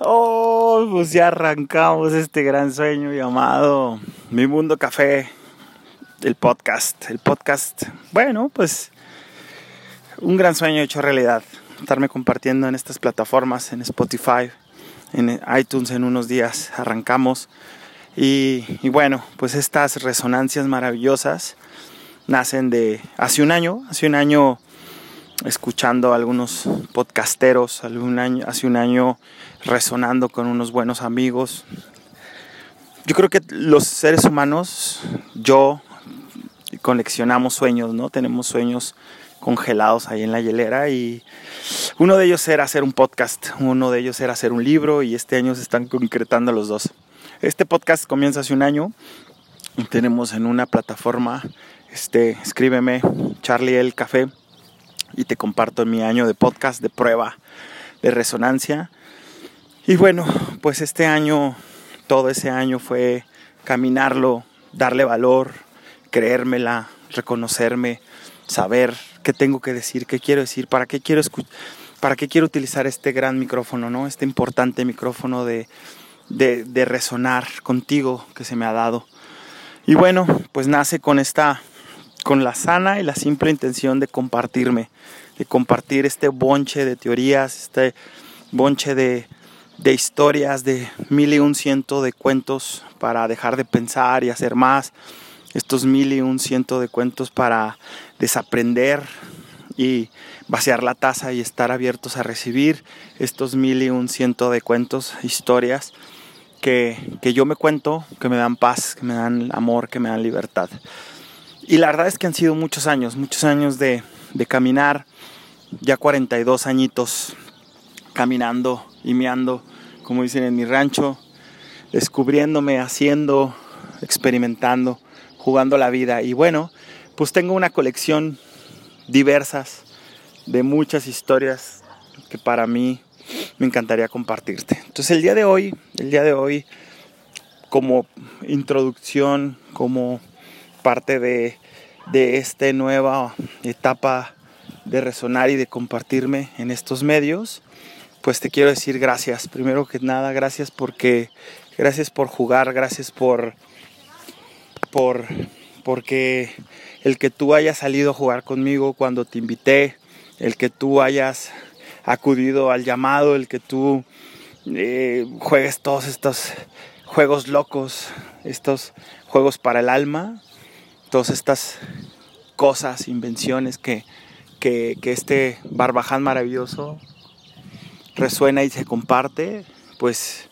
Oh, pues ya arrancamos este gran sueño llamado Mi Mundo Café, el podcast. El podcast, bueno, pues un gran sueño hecho realidad. Estarme compartiendo en estas plataformas, en Spotify, en iTunes en unos días. Arrancamos. Y, bueno, pues estas resonancias maravillosas nacen de hace un año. Hace un año escuchando a algunos podcasteros, algún año, hace un año resonando con unos buenos amigos. Yo creo que los seres humanos, yo, coleccionamos sueños, ¿no? Tenemos sueños congelados ahí en la hielera y uno de ellos era hacer un podcast, uno de ellos era hacer un libro y este año se están concretando los dos. Este podcast comienza hace un año tenemos en una plataforma, este, escríbeme, Charlie el Café y te comparto mi año de podcast de prueba de resonancia. Y bueno, pues este año, todo ese año fue caminarlo, darle valor, creérmela, reconocerme, saber qué tengo que decir, qué quiero decir, para qué quiero para qué quiero utilizar este gran micrófono, ¿no? Este importante micrófono de, de, de resonar contigo que se me ha dado. Y bueno, pues nace con esta con la sana y la simple intención de compartirme, de compartir este bonche de teorías, este bonche de, de historias, de mil y un ciento de cuentos para dejar de pensar y hacer más, estos mil y un ciento de cuentos para desaprender y vaciar la taza y estar abiertos a recibir estos mil y un ciento de cuentos, historias que, que yo me cuento, que me dan paz, que me dan amor, que me dan libertad. Y la verdad es que han sido muchos años, muchos años de, de caminar, ya 42 añitos caminando y meando, como dicen en mi rancho, descubriéndome, haciendo, experimentando, jugando la vida. Y bueno, pues tengo una colección diversas de muchas historias que para mí me encantaría compartirte. Entonces el día de hoy, el día de hoy, como introducción, como parte de, de esta nueva etapa de resonar y de compartirme en estos medios, pues te quiero decir gracias. Primero que nada, gracias porque gracias por jugar, gracias por por porque el que tú hayas salido a jugar conmigo cuando te invité, el que tú hayas acudido al llamado, el que tú eh, juegues todos estos juegos locos, estos juegos para el alma, todas estas cosas, invenciones que, que, este barbaján maravilloso resuena y se comparte, pues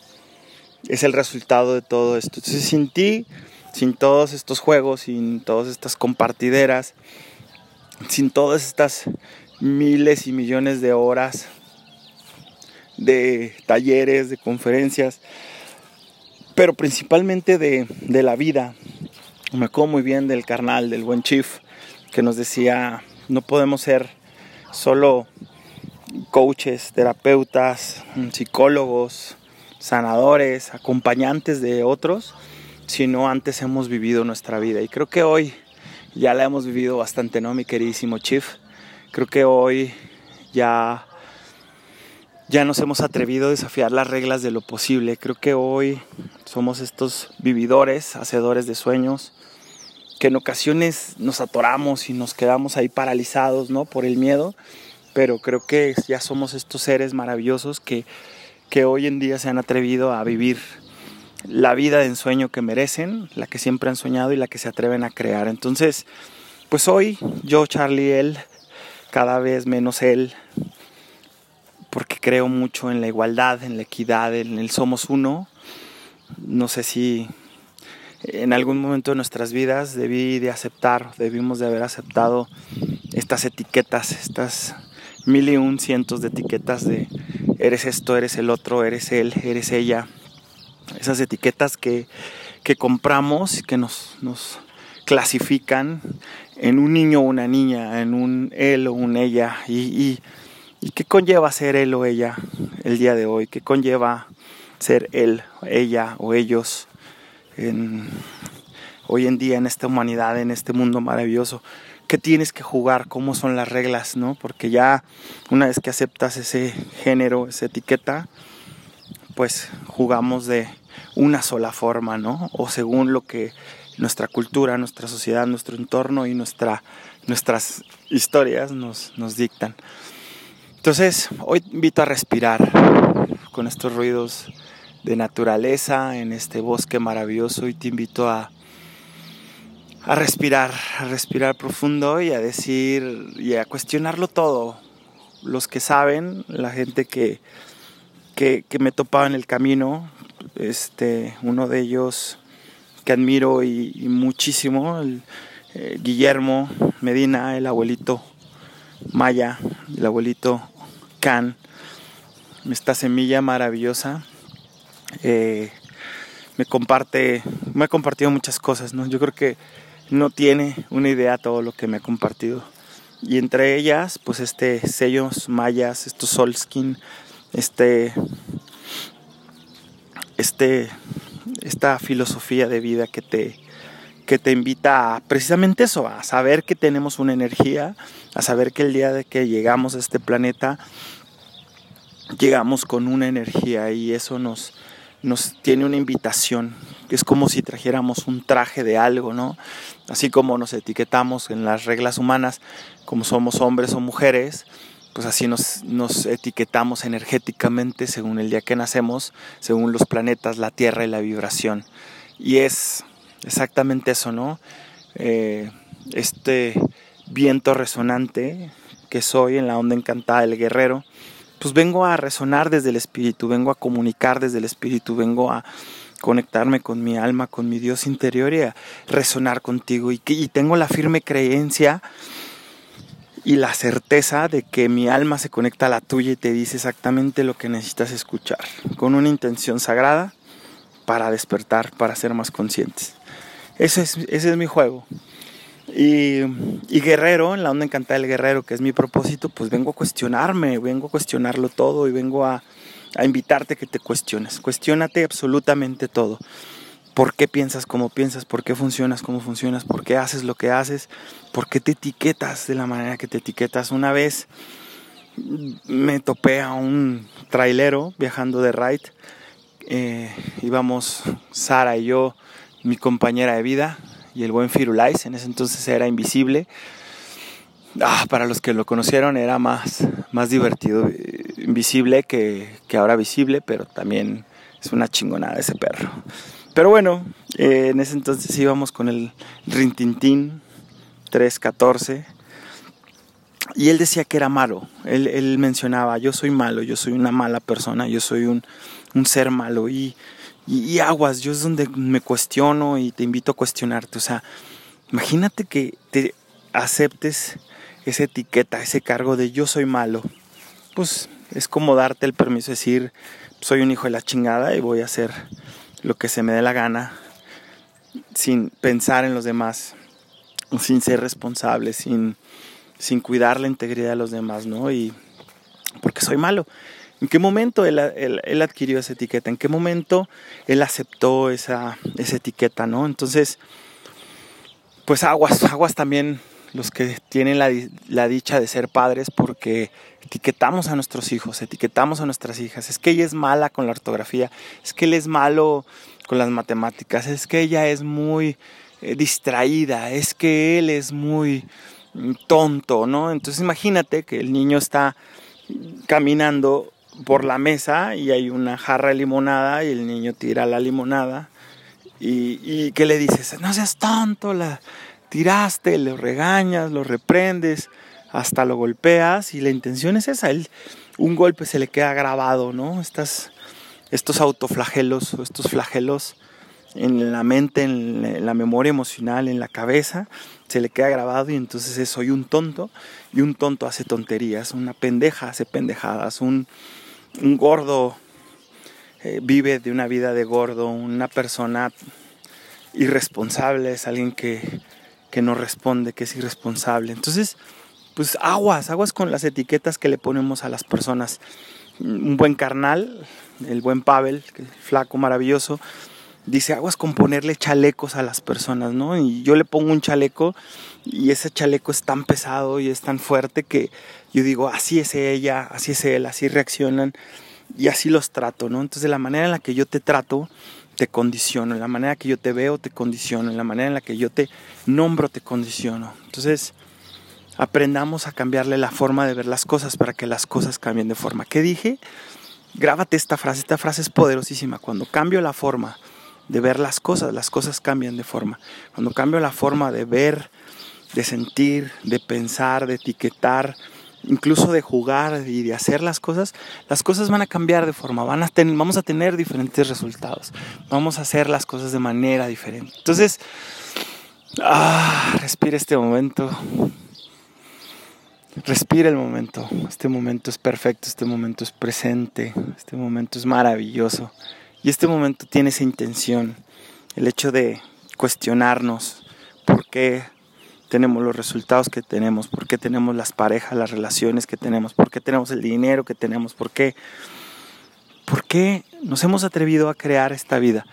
es el resultado de todo esto. Entonces sin ti, sin todos estos juegos, sin todas estas compartideras, sin todas estas miles y millones de horas de talleres, de conferencias, pero principalmente de, de la vida, me acuerdo muy bien del carnal, del buen chief, que nos decía, no podemos ser solo coaches, terapeutas, psicólogos, sanadores, acompañantes de otros, sino antes hemos vivido nuestra vida. Y creo que hoy ya la hemos vivido bastante, ¿no, mi queridísimo Chief? Creo que hoy ya, ya nos hemos atrevido a desafiar las reglas de lo posible. Creo que hoy somos estos vividores, hacedores de sueños, que en ocasiones nos atoramos y nos quedamos ahí paralizados, ¿no? Por el miedo, pero creo que ya somos estos seres maravillosos que, que hoy en día se han atrevido a vivir la vida de ensueño que merecen, la que siempre han soñado y la que se atreven a crear. Entonces, pues hoy yo, Charlie, él, cada vez menos él, porque creo mucho en la igualdad, en la equidad, en el somos uno. No sé si en algún momento de nuestras vidas debí de aceptar, debimos de haber aceptado estas etiquetas, estas mil y un cientos de etiquetas de eres esto, eres el otro, eres él, eres ella. Esas etiquetas que, que compramos y que nos, nos clasifican en un niño o una niña, en un él o un ella. Y, y, y qué conlleva ser él o ella el día de hoy? ¿Qué conlleva ser él, ella o ellos hoy en día en esta humanidad, en este mundo maravilloso. ¿Qué tienes que jugar? ¿Cómo son las reglas? ¿no? Porque ya una vez que aceptas ese género, esa etiqueta, pues jugamos de una sola forma, ¿no? O según lo que nuestra cultura, nuestra sociedad, nuestro entorno y nuestra, nuestras historias nos, nos dictan. Entonces, hoy invito a respirar con estos ruidos de naturaleza en este bosque maravilloso y te invito a, a respirar, a respirar profundo y a decir y a cuestionarlo todo. Los que saben, la gente que, que, me topaba en el camino, este, uno de ellos que admiro y, muchísimo, eh, Guillermo Medina, el abuelito Maya, el abuelito Can, esta semilla maravillosa. Eh, me comparte, me ha compartido muchas cosas, ¿no? Yo creo que no tiene una idea todo lo que me ha compartido. Y entre ellas, pues este sellos mayas, estos Solskin, este, este, esta filosofía de vida que te, que te invita a precisamente eso, a saber que tenemos una energía, a saber que el día de que llegamos a este planeta, llegamos con una energía y eso nos, nos tiene una invitación. Es como si trajéramos un traje de algo, ¿no? Así como nos etiquetamos en las reglas humanas, como somos hombres o mujeres, pues así nos, nos etiquetamos energéticamente según el día que nacemos, según los planetas, la Tierra y la vibración. Y es exactamente eso, ¿no? Eh, este viento resonante que soy en la onda encantada del guerrero, pues vengo a resonar desde el espíritu, vengo a comunicar desde el espíritu, vengo a conectarme con mi alma, con mi Dios interior y a resonar contigo. Y, tengo la firme creencia y la certeza de que mi alma se conecta a la tuya y te dice exactamente lo que necesitas escuchar, con una intención sagrada para despertar, para ser más conscientes. Ese es, ese es mi juego. Y, guerrero, en la onda encantada del guerrero, que es mi propósito, pues vengo a cuestionarme, vengo a cuestionarlo todo y vengo a, a invitarte a que te cuestiones. Cuestiónate absolutamente todo. ¿Por qué piensas como piensas? ¿Por qué funcionas como funcionas? ¿Por qué haces lo que haces? ¿Por qué te etiquetas de la manera que te etiquetas? Una vez me topé a un trailero viajando de ride. Eh, íbamos Sara y yo, mi compañera de vida, y el buen Firulais, en ese entonces era invisible. Ah, para los que lo conocieron era más, más divertido, eh, invisible que, que ahora visible, pero también es una chingonada ese perro. Pero bueno, eh, en ese entonces íbamos con el Rintintín 314 y él decía que era malo. Él, él, mencionaba, yo soy malo, yo soy una mala persona, yo soy un, un ser malo. Y y, aguas, yo es donde me cuestiono y te invito a cuestionarte. O sea, imagínate que te aceptes esa etiqueta, ese cargo de yo soy malo. Pues es como darte el permiso de decir, soy un hijo de la chingada y voy a hacer lo que se me dé la gana sin pensar en los demás, sin ser responsable, sin, sin cuidar la integridad de los demás, ¿no? Y porque soy malo. ¿En qué momento él, adquirió esa etiqueta? ¿En qué momento él aceptó esa, etiqueta? ¿no? Entonces, pues aguas, aguas también los que tienen la, dicha de ser padres porque etiquetamos a nuestros hijos, etiquetamos a nuestras hijas. Es que ella es mala con la ortografía, es que él es malo con las matemáticas, es que ella es muy eh, distraída, es que él es muy mm, tonto, ¿no? Entonces imagínate que el niño está caminando por la mesa y hay una jarra de limonada y el niño tira la limonada y, y ¿qué le dices? No seas tonto, la tiraste, lo regañas, lo reprendes, hasta lo golpeas y la intención es esa, un golpe se le queda grabado, ¿no? Estas, estos autoflagelos estos flagelos en la mente, en la memoria emocional, en la cabeza, se le queda grabado y entonces es soy un tonto y un tonto hace tonterías, una pendeja hace pendejadas, un, un gordo eh, vive de una vida de gordo, una persona irresponsable es alguien que, que no responde, que es irresponsable. Entonces, pues aguas, aguas con las etiquetas que le ponemos a las personas. Un buen carnal, el buen Pavel, flaco, maravilloso, dice aguas con ponerle chalecos a las personas, ¿no? Y yo le pongo un chaleco y ese chaleco es tan pesado y es tan fuerte que yo digo, así es ella, así es él, así reaccionan. y así los trato, ¿no? Entonces la manera en la que yo te trato, te condiciono, en la manera que yo te veo, te condiciono, en la manera en la que yo te nombro, te condiciono. Entonces, aprendamos a cambiarle la forma de ver las cosas para que las cosas cambien de forma. ¿Qué dije? Grábate esta frase, esta frase es poderosísima. Cuando cambio la forma de ver las cosas, las cosas cambian de forma. Cuando cambio la forma de ver, de sentir, de pensar, de etiquetar, incluso de jugar y de hacer las cosas, las cosas van a cambiar de forma, van a vamos a tener diferentes resultados, vamos a hacer las cosas de manera diferente. Entonces, ah, respira este momento, respira el momento, este momento es perfecto, este momento es presente, este momento es maravilloso y este momento tiene esa intención, el hecho de cuestionarnos por qué tenemos los resultados que tenemos, por qué tenemos las parejas, las relaciones que tenemos, por qué tenemos el dinero que tenemos, por qué, por qué nos hemos atrevido a crear esta vida,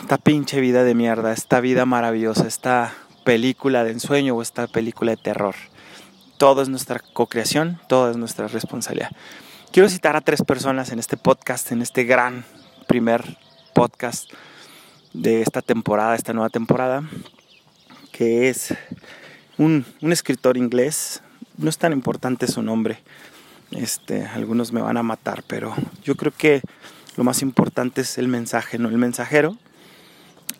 esta pinche vida de mierda, esta vida maravillosa, esta película de ensueño o esta película de terror. Todo es nuestra co-creación, todo es nuestra responsabilidad. Quiero citar a tres personas en este podcast, en este gran primer podcast de esta temporada, esta nueva temporada que es un, escritor inglés. No es tan importante su nombre. Este, algunos me van a matar, pero yo creo que lo más importante es el mensaje, ¿no? El mensajero.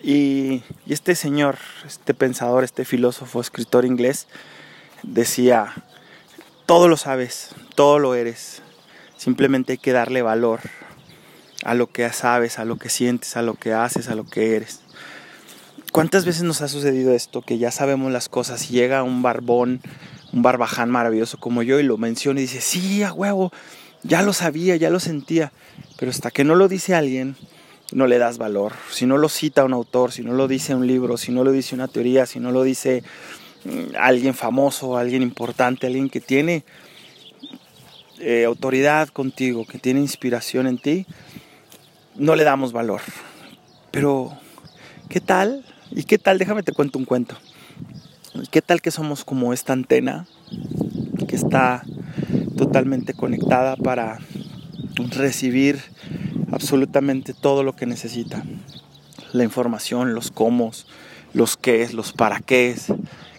Y, y este señor, este pensador, este filósofo, escritor inglés, decía, todo lo sabes, todo lo eres. Simplemente hay que darle valor a lo que sabes, a lo que sientes, a lo que haces, a lo que eres. ¿Cuántas veces nos ha sucedido esto? Que ya sabemos las cosas y llega un barbón, un barbaján maravilloso como yo y lo menciona y dice, sí, a huevo, ya lo sabía, ya lo sentía. Pero hasta que no lo dice alguien, no le das valor. Si no lo cita un autor, si no lo dice un libro, si no lo dice una teoría, si no lo dice mm, alguien famoso, alguien importante, alguien que tiene eh, autoridad contigo, que tiene inspiración en ti, no le damos valor. Pero, ¿qué tal ¿Y qué tal? Déjame te cuento un cuento. ¿Qué tal que somos como esta antena que está totalmente conectada para recibir absolutamente todo lo que necesita? La información, los cómo, los qué, los para qué,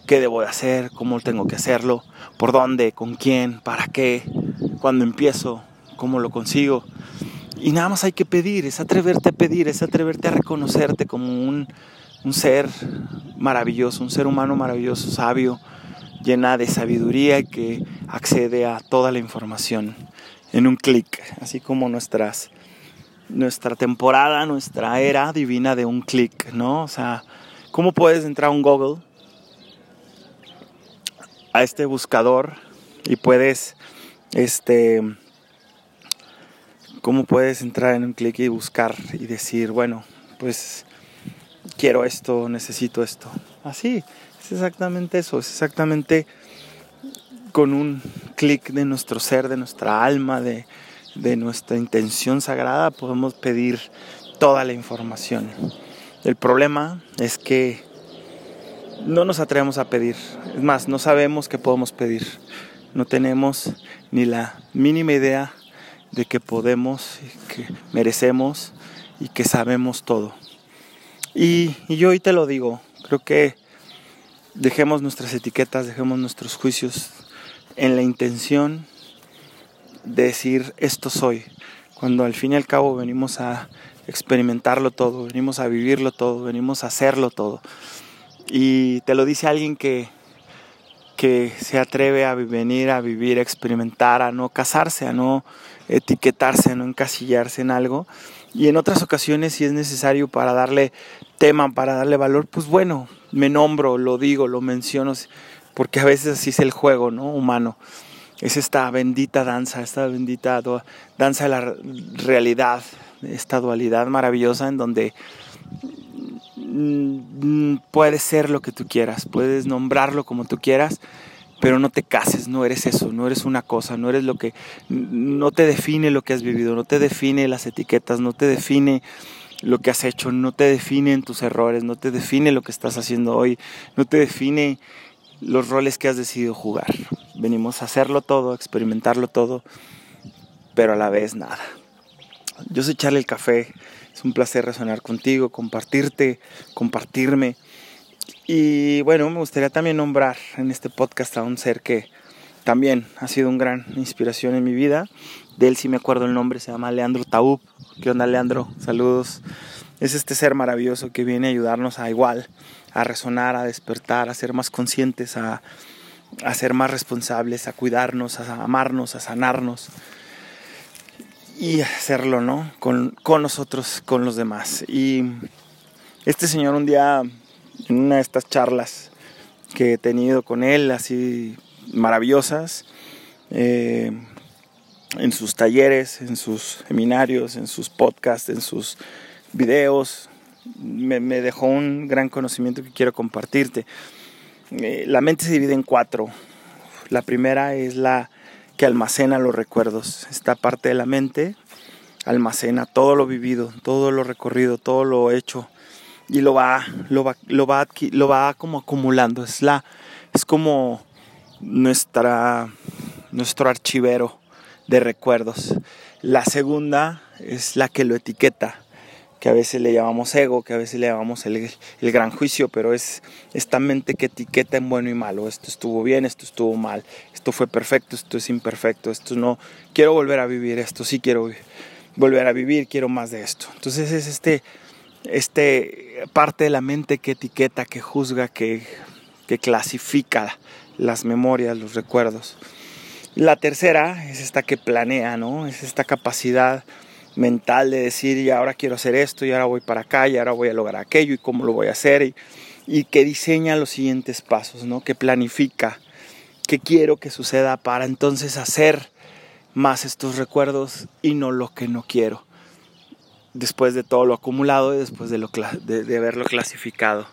qué debo de hacer, cómo tengo que hacerlo, por dónde, con quién, para qué, cuándo empiezo, cómo lo consigo. Y nada más hay que pedir, es atreverte a pedir, es atreverte a reconocerte como un un ser maravilloso, un ser humano maravilloso, sabio, llena de sabiduría que accede a toda la información en un clic, así como nuestras nuestra temporada, nuestra era divina de un clic, ¿no? O sea, ¿cómo puedes entrar a un Google a este buscador y puedes este cómo puedes entrar en un clic y buscar y decir, bueno, pues quiero esto, necesito esto. Así, es exactamente eso, es exactamente con un clic de nuestro ser, de nuestra alma, de, nuestra intención sagrada, podemos pedir toda la información. El problema es que no nos atrevemos a pedir. Es más, no sabemos qué podemos pedir. No tenemos ni la mínima idea de que podemos, que merecemos y que sabemos todo. Y, yo hoy te lo digo, creo que dejemos nuestras etiquetas, dejemos nuestros juicios en la intención de decir esto soy, cuando al fin y al cabo venimos a experimentarlo todo, venimos a vivirlo todo, venimos a hacerlo todo. Y te lo dice alguien que, que se atreve a venir a vivir, a experimentar, a no casarse, a no etiquetarse, no encasillarse en algo. Y en otras ocasiones, si es necesario para darle tema, para darle valor, pues bueno, me nombro, lo digo, lo menciono, porque a veces así es el juego, ¿no? Humano. Es esta bendita danza, esta bendita danza de la realidad, esta dualidad maravillosa en donde mm, puedes ser lo que tú quieras, puedes nombrarlo como tú quieras, pero no te cases, no eres eso, no eres una cosa, no eres lo que, no te define lo que has vivido, no te define las etiquetas, no te define lo que has hecho, no te define tus errores, no te define lo que estás haciendo hoy, no te define los roles que has decidido jugar. Venimos a hacerlo todo, a experimentarlo todo, pero a la vez nada. Yo soy Charlie el Café. Es un placer resonar contigo, compartirte, compartirme. Y bueno, me gustaría también nombrar en este podcast a un ser que también ha sido una gran inspiración en mi vida. De él sí me acuerdo el nombre, se llama Leandro Taub. ¿Qué onda, Leandro? Saludos. Es este ser maravilloso que viene a ayudarnos a igual, a resonar, a despertar, a ser más conscientes, a, ser más responsables, a cuidarnos, a amarnos, a sanarnos y hacerlo, ¿no? Con, con, nosotros, con los demás. Y este señor un día, en una de estas charlas que he tenido con él, así maravillosas, eh, en sus talleres, en sus seminarios, en sus podcasts, en sus videos, me, dejó un gran conocimiento que quiero compartirte. Eh, la mente se divide en cuatro. La primera es la que almacena los recuerdos. Esta parte de la mente almacena todo lo vivido, todo lo recorrido, todo lo hecho y lo va, lo va, lo va, lo va como acumulando. Es la, es como nuestra, nuestro archivero de recuerdos. La segunda es la que lo etiqueta que a veces le llamamos ego, que a veces le llamamos el, gran juicio, pero es esta mente que etiqueta en bueno y malo. Esto estuvo bien, esto estuvo mal, esto fue perfecto, esto es imperfecto, esto no, quiero volver a vivir esto, sí quiero volver a vivir, quiero más de esto. Entonces es este, este parte de la mente que etiqueta, que juzga, que, que clasifica las memorias, los recuerdos. La tercera es esta que planea, ¿no? Es esta capacidad mental de decir, y ahora quiero hacer esto, y ahora voy para acá, y ahora voy a lograr aquello, y cómo lo voy a hacer, y, que diseña los siguientes pasos, ¿no? que planifica, qué quiero que suceda para entonces hacer más estos recuerdos y no lo que no quiero, después de todo lo acumulado y después de, lo, de, haberlo clasificado.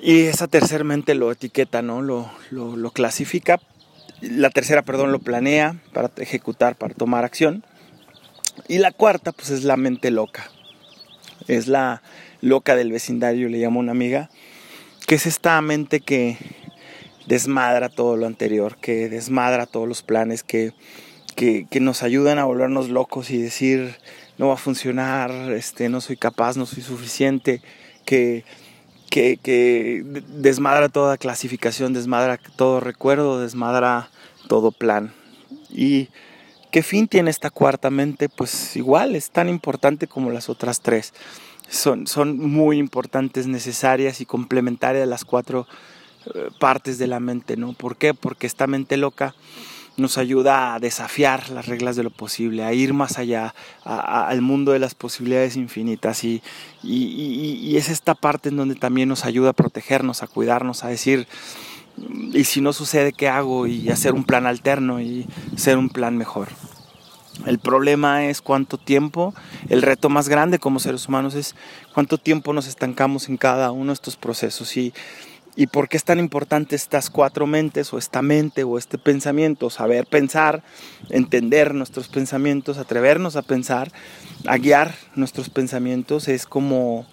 Y esa tercera mente lo etiqueta, ¿no? Lo, clasifica. La tercera, perdón, lo planea para ejecutar, para tomar acción y la cuarta, pues es la mente loca. Es la loca del vecindario, le llamo una amiga, que es esta mente que desmadra todo lo anterior, que desmadra todos los planes, que, que, nos ayudan a volvernos locos y decir, no va a funcionar, este, no soy capaz, no soy suficiente, que, que, que desmadra toda clasificación, desmadra todo recuerdo, desmadra todo plan. Y ¿Qué fin tiene esta cuarta mente? Pues igual es tan importante como las otras tres. Son, son muy importantes, necesarias y complementarias las cuatro eh, partes de la mente, ¿no? ¿Por qué? Porque esta mente loca nos ayuda a desafiar las reglas de lo posible, a ir más allá, al mundo de las posibilidades infinitas. Y, es esta parte en donde también nos ayuda a protegernos, a cuidarnos, a decir, y si no sucede, ¿qué hago? Y hacer un plan alterno y ser un plan mejor. El problema es cuánto tiempo, el reto más grande como seres humanos es cuánto tiempo nos estancamos en cada uno de estos procesos y, y por qué es tan importante estas cuatro mentes o esta mente o este pensamiento, saber pensar, entender nuestros pensamientos, atrevernos a pensar, a guiar nuestros pensamientos, es como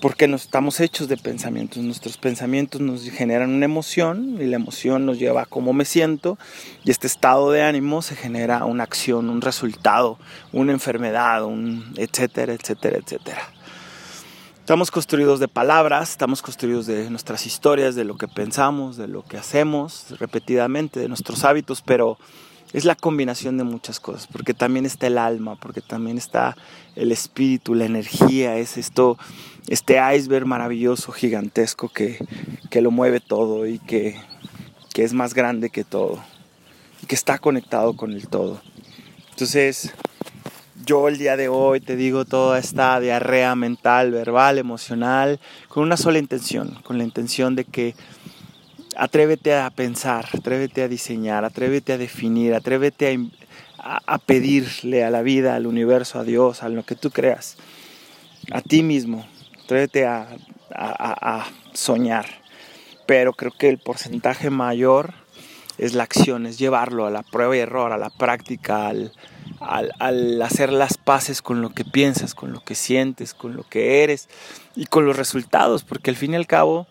porque nos estamos hechos de pensamientos. Nuestros pensamientos nos generan una emoción y la emoción nos lleva a cómo me siento y este estado de ánimo se genera una acción, un resultado, una enfermedad, un etcétera, etcétera, etcétera. Estamos construidos de palabras, estamos construidos de nuestras historias, de lo que pensamos, de lo que hacemos repetidamente, de nuestros hábitos, pero es la combinación de muchas cosas, porque también está el alma, porque también está el espíritu, la energía, es esto, este iceberg maravilloso, gigantesco que, que lo mueve todo y que, que, es más grande que todo, y que está conectado con el todo. Entonces, yo el día de hoy te digo toda esta diarrea mental, verbal, emocional, con una sola intención, con la intención de que atrévete a pensar, atrévete a diseñar, atrévete a definir, atrévete a, pedirle a la vida, al universo, a Dios, a lo que tú creas, a ti mismo, atrévete a, soñar. Pero creo que el porcentaje mayor es la acción, es llevarlo a la prueba y error, a la práctica, al, al, hacer las paces con lo que piensas, con lo que sientes, con lo que eres y con los resultados, porque al fin y al cabo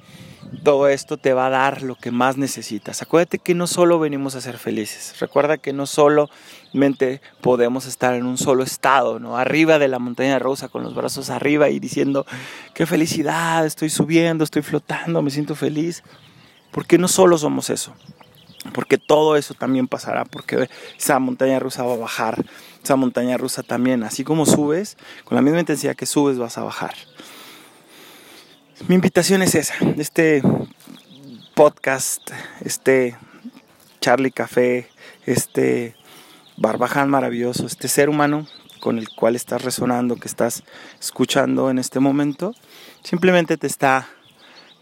todo esto te va a dar lo que más necesitas. Acuérdate que no solo venimos a ser felices. Recuerda que no solamente podemos estar en un solo estado, ¿no? Arriba de la montaña rosa con los brazos arriba y diciendo, qué felicidad, estoy subiendo, estoy flotando, me siento feliz. Porque no solo somos eso. Porque todo eso también pasará, porque esa montaña rusa va a bajar, esa montaña rusa también, así como subes, con la misma intensidad que subes vas a bajar. Mi invitación es esa, este podcast, este Charlie Café, este barbaján maravilloso, este ser humano con el cual estás resonando, que estás escuchando en este momento, simplemente te está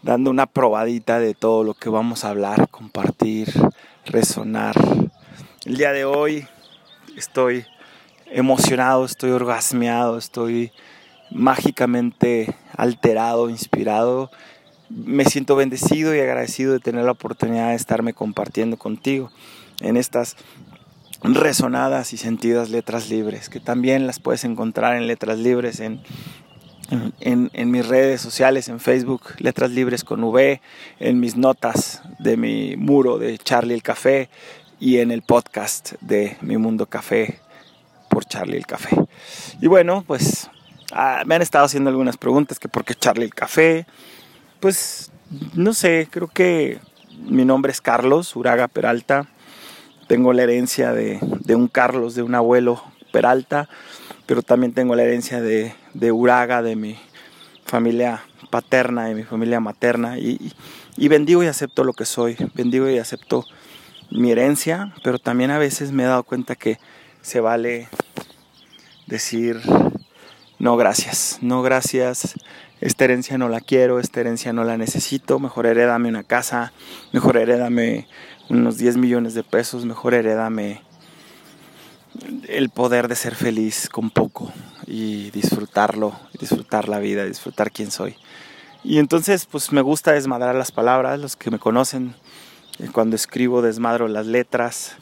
dando una probadita de todo lo que vamos a hablar, compartir, resonar. El día de hoy estoy emocionado, estoy orgasmeado, estoy mágicamente alterado, inspirado. Me siento bendecido y agradecido de tener la oportunidad de estarme compartiendo contigo en estas resonadas y sentidas letras libres, que también las puedes encontrar en letras libres en, en, mis redes sociales, en Facebook, Letras Libres con V, en mis notas de mi muro de Charlie el Café y en el podcast de Mi Mundo Café por Charlie el Café. Y bueno, pues Ah, me han estado haciendo algunas preguntas, que por qué Charlie el Café. Pues no sé, creo que mi nombre es Carlos Uraga Peralta. Tengo la herencia de, un Carlos, de un abuelo Peralta, pero también tengo la herencia de, Uraga, de mi familia paterna, de mi familia materna. Y, y bendigo y acepto lo que soy, bendigo y acepto mi herencia, pero también a veces me he dado cuenta que se vale decir no gracias, no gracias, esta herencia no la quiero, esta herencia no la necesito, mejor heredame una casa, mejor heredame unos 10 millones de pesos, mejor heredame el poder de ser feliz con poco y disfrutarlo, disfrutar la vida, disfrutar quién soy. Y entonces pues me gusta desmadrar las palabras, los que me conocen, eh, cuando escribo desmadro las letras,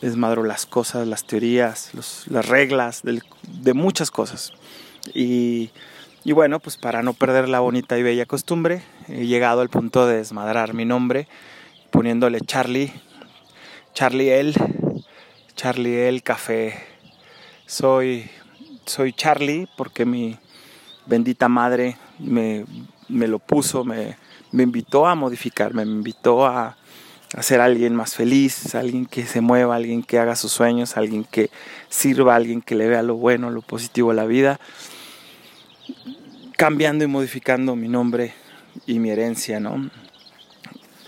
desmadro las cosas, las teorías, las reglas de muchas cosas. Y, bueno, pues para no perder la bonita y bella costumbre, he llegado al punto de desmadrar mi nombre poniéndole Charlie, Charlie El, Charlie El Café. Soy, soy Charlie porque mi bendita madre me, lo puso, me, me invitó a modificarme, me invitó a, a ser alguien más feliz, alguien que se mueva, alguien que haga sus sueños, alguien que sirva, alguien que le vea lo bueno, lo positivo a la vida cambiando y modificando mi nombre y mi herencia, ¿no?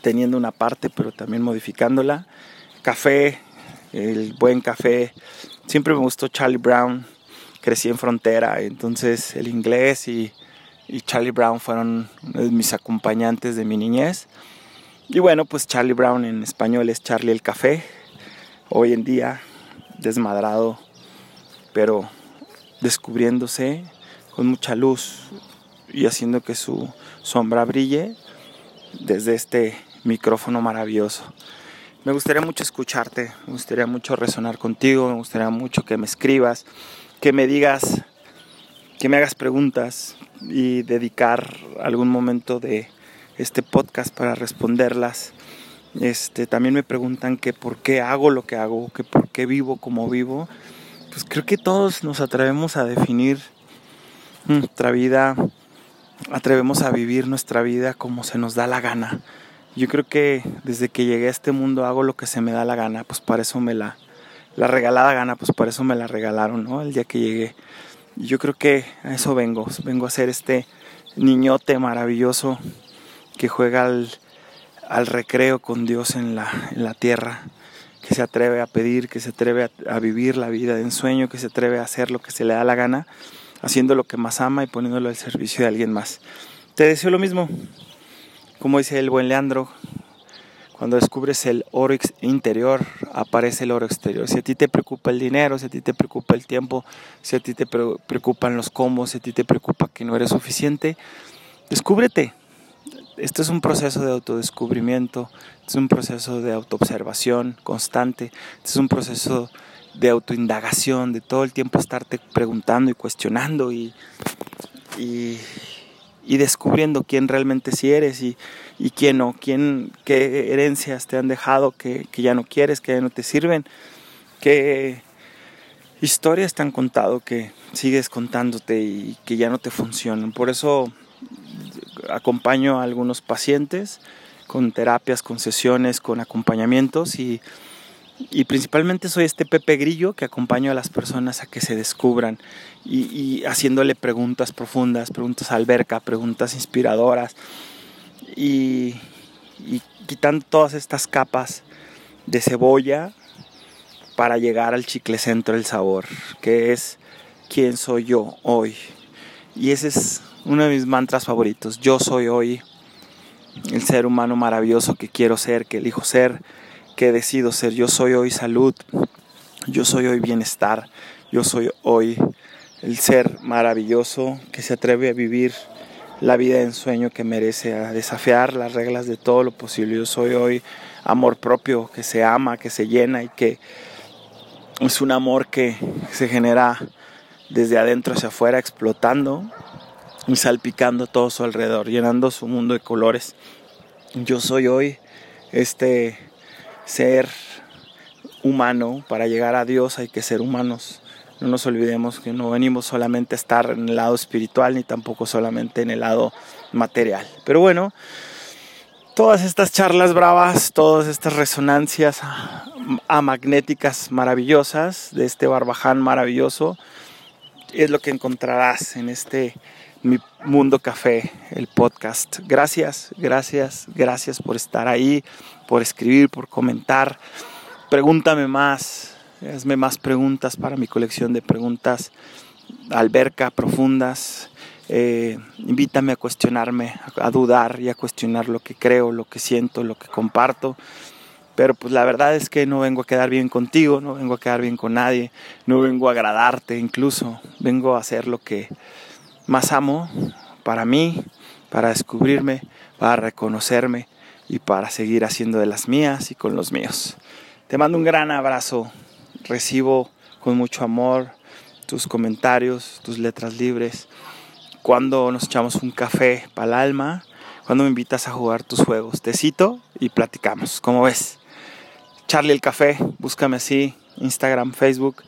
Teniendo una parte, pero también modificándola. Café, el buen café. Siempre me gustó Charlie Brown. Crecí en frontera, entonces el inglés y, Charlie Brown fueron mis acompañantes de mi niñez. Y bueno, pues Charlie Brown en español es Charlie el Café. Hoy en día, desmadrado, pero descubriéndose con mucha luz y haciendo que su sombra brille desde este micrófono maravilloso. Me gustaría mucho escucharte, me gustaría mucho resonar contigo, me gustaría mucho que me escribas, que me digas, que me hagas preguntas y dedicar algún momento de este podcast para responderlas. Este, también me preguntan que por qué hago lo que hago, que por qué vivo como vivo. Pues creo que todos nos atrevemos a definir nuestra vida, atrevemos a vivir nuestra vida como se nos da la gana. Yo creo que desde que llegué a este mundo hago lo que se me da la gana, pues para eso me la, la regalada gana, pues para eso me la regalaron, ¿no? El día que llegué. Yo creo que a eso vengo, vengo a ser este niñote maravilloso que juega al, al recreo con Dios en la, en la tierra, que se atreve a pedir, que se atreve a, a vivir la vida de ensueño, que se atreve a hacer lo que se le da la gana haciendo lo que más ama y poniéndolo al servicio de alguien más. Te deseo lo mismo, como dice el buen Leandro, cuando descubres el oro interior, aparece el oro exterior. Si a ti te preocupa el dinero, si a ti te preocupa el tiempo, si a ti te preocupan los combos, si a ti te preocupa que no eres suficiente, descúbrete. Esto es un proceso de autodescubrimiento, es un proceso de autoobservación constante, es un proceso de autoindagación, de todo el tiempo estarte preguntando y cuestionando y, y, y descubriendo quién realmente sí eres y, y quién no, quién, qué herencias te han dejado que, que, ya no quieres, que ya no te sirven, qué historias te han contado que sigues contándote y que ya no te funcionan. Por eso acompaño a algunos pacientes con terapias, con sesiones, con acompañamientos y y principalmente soy este Pepe Grillo que acompaño a las personas a que se descubran y, haciéndole preguntas profundas, preguntas alberca, preguntas inspiradoras y, y quitando todas estas capas de cebolla para llegar al chicle centro del sabor, que es quién soy yo hoy. Y ese es uno de mis mantras favoritos. Yo soy hoy el ser humano maravilloso que quiero ser, que elijo ser que decido ser. Yo soy hoy salud, yo soy hoy bienestar, yo soy hoy el ser maravilloso que se atreve a vivir la vida en sueño que merece, a desafiar las reglas de todo lo posible. Yo soy hoy amor propio, que se ama, que se llena y que es un amor que se genera desde adentro hacia afuera, explotando y salpicando todo su alrededor, llenando su mundo de colores. Yo soy hoy este ser humano, para llegar a Dios hay que ser humanos. No nos olvidemos que no venimos solamente a estar en el lado espiritual ni tampoco solamente en el lado material. Pero bueno, todas estas charlas bravas, todas estas resonancias amagnéticas maravillosas de este barbaján maravilloso, es lo que encontrarás en este Mi Mundo Café, el podcast. Gracias, gracias, gracias por estar ahí por escribir, por comentar. Pregúntame más, hazme más preguntas para mi colección de preguntas alberca profundas. Eh, invítame a cuestionarme, a, dudar y a cuestionar lo que creo, lo que siento, lo que comparto. Pero pues la verdad es que no vengo a quedar bien contigo, no vengo a quedar bien con nadie, no vengo a agradarte incluso, vengo a hacer lo que más amo para mí, para descubrirme, para reconocerme y para seguir haciendo de las mías y con los míos. Te mando un gran abrazo, recibo con mucho amor tus comentarios, tus letras libres, cuando nos echamos un café para el alma, cuando me invitas a jugar tus juegos. Te cito y platicamos, como ves. Charlie el Café, búscame así, Instagram, Facebook,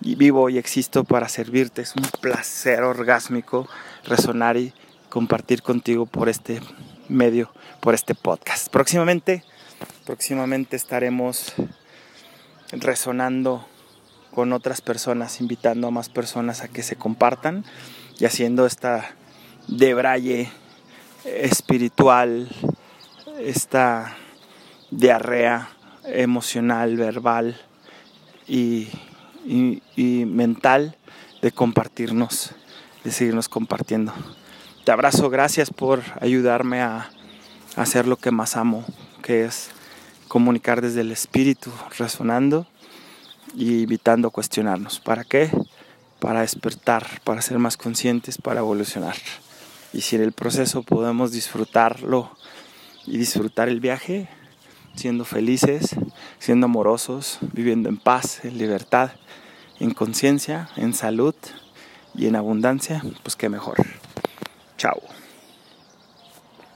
vivo y existo para servirte. Es un placer orgásmico resonar y compartir contigo por este medio por este podcast. Próximamente, próximamente estaremos resonando con otras personas, invitando a más personas a que se compartan y haciendo esta debraye espiritual, esta diarrea emocional, verbal y, mental de compartirnos, de seguirnos compartiendo. Te abrazo, gracias por ayudarme a hacer lo que más amo, que es comunicar desde el espíritu, resonando y evitando cuestionarnos. ¿Para qué? Para despertar, para ser más conscientes, para evolucionar. Y si en el proceso podemos disfrutarlo y disfrutar el viaje, siendo felices, siendo amorosos, viviendo en paz, en libertad, en conciencia, en salud y en abundancia, pues qué mejor. Chao.